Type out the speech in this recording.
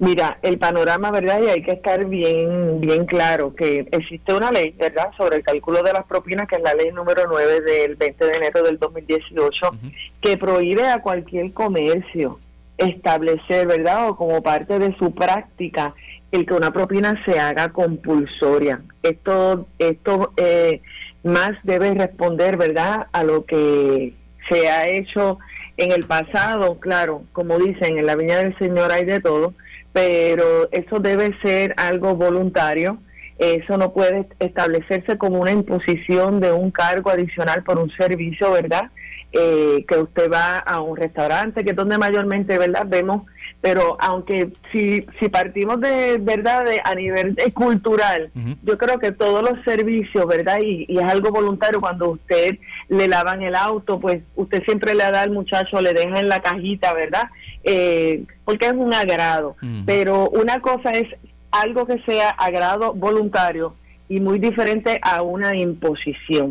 Mira, el panorama, ¿verdad? Y hay que estar bien bien claro que existe una ley, ¿verdad?, sobre el cálculo de las propinas, que es la ley número 9 del 20 de enero del 2018, que prohíbe a cualquier comercio establecer, ¿verdad?, o como parte de su práctica, el que una propina se haga compulsoria. Esto, esto eh, más debe responder, ¿verdad?, a lo que se ha hecho en el pasado, claro, como dicen, en la Viña del Señor hay de todo, pero eso debe ser algo voluntario. Eso no puede establecerse como una imposición de un cargo adicional por un servicio, ¿verdad? Eh, que usted va a un restaurante, que es donde mayormente, ¿verdad? Vemos, pero aunque si, si partimos de, ¿verdad? De, a nivel cultural, yo creo que todos los servicios, ¿verdad? Y, y, es algo voluntario cuando usted le lavan el auto, pues usted siempre le da al muchacho, le deja en la cajita, ¿verdad? Eh, porque es un agrado. Pero una cosa es algo que sea agrado voluntario y muy diferente a una imposición.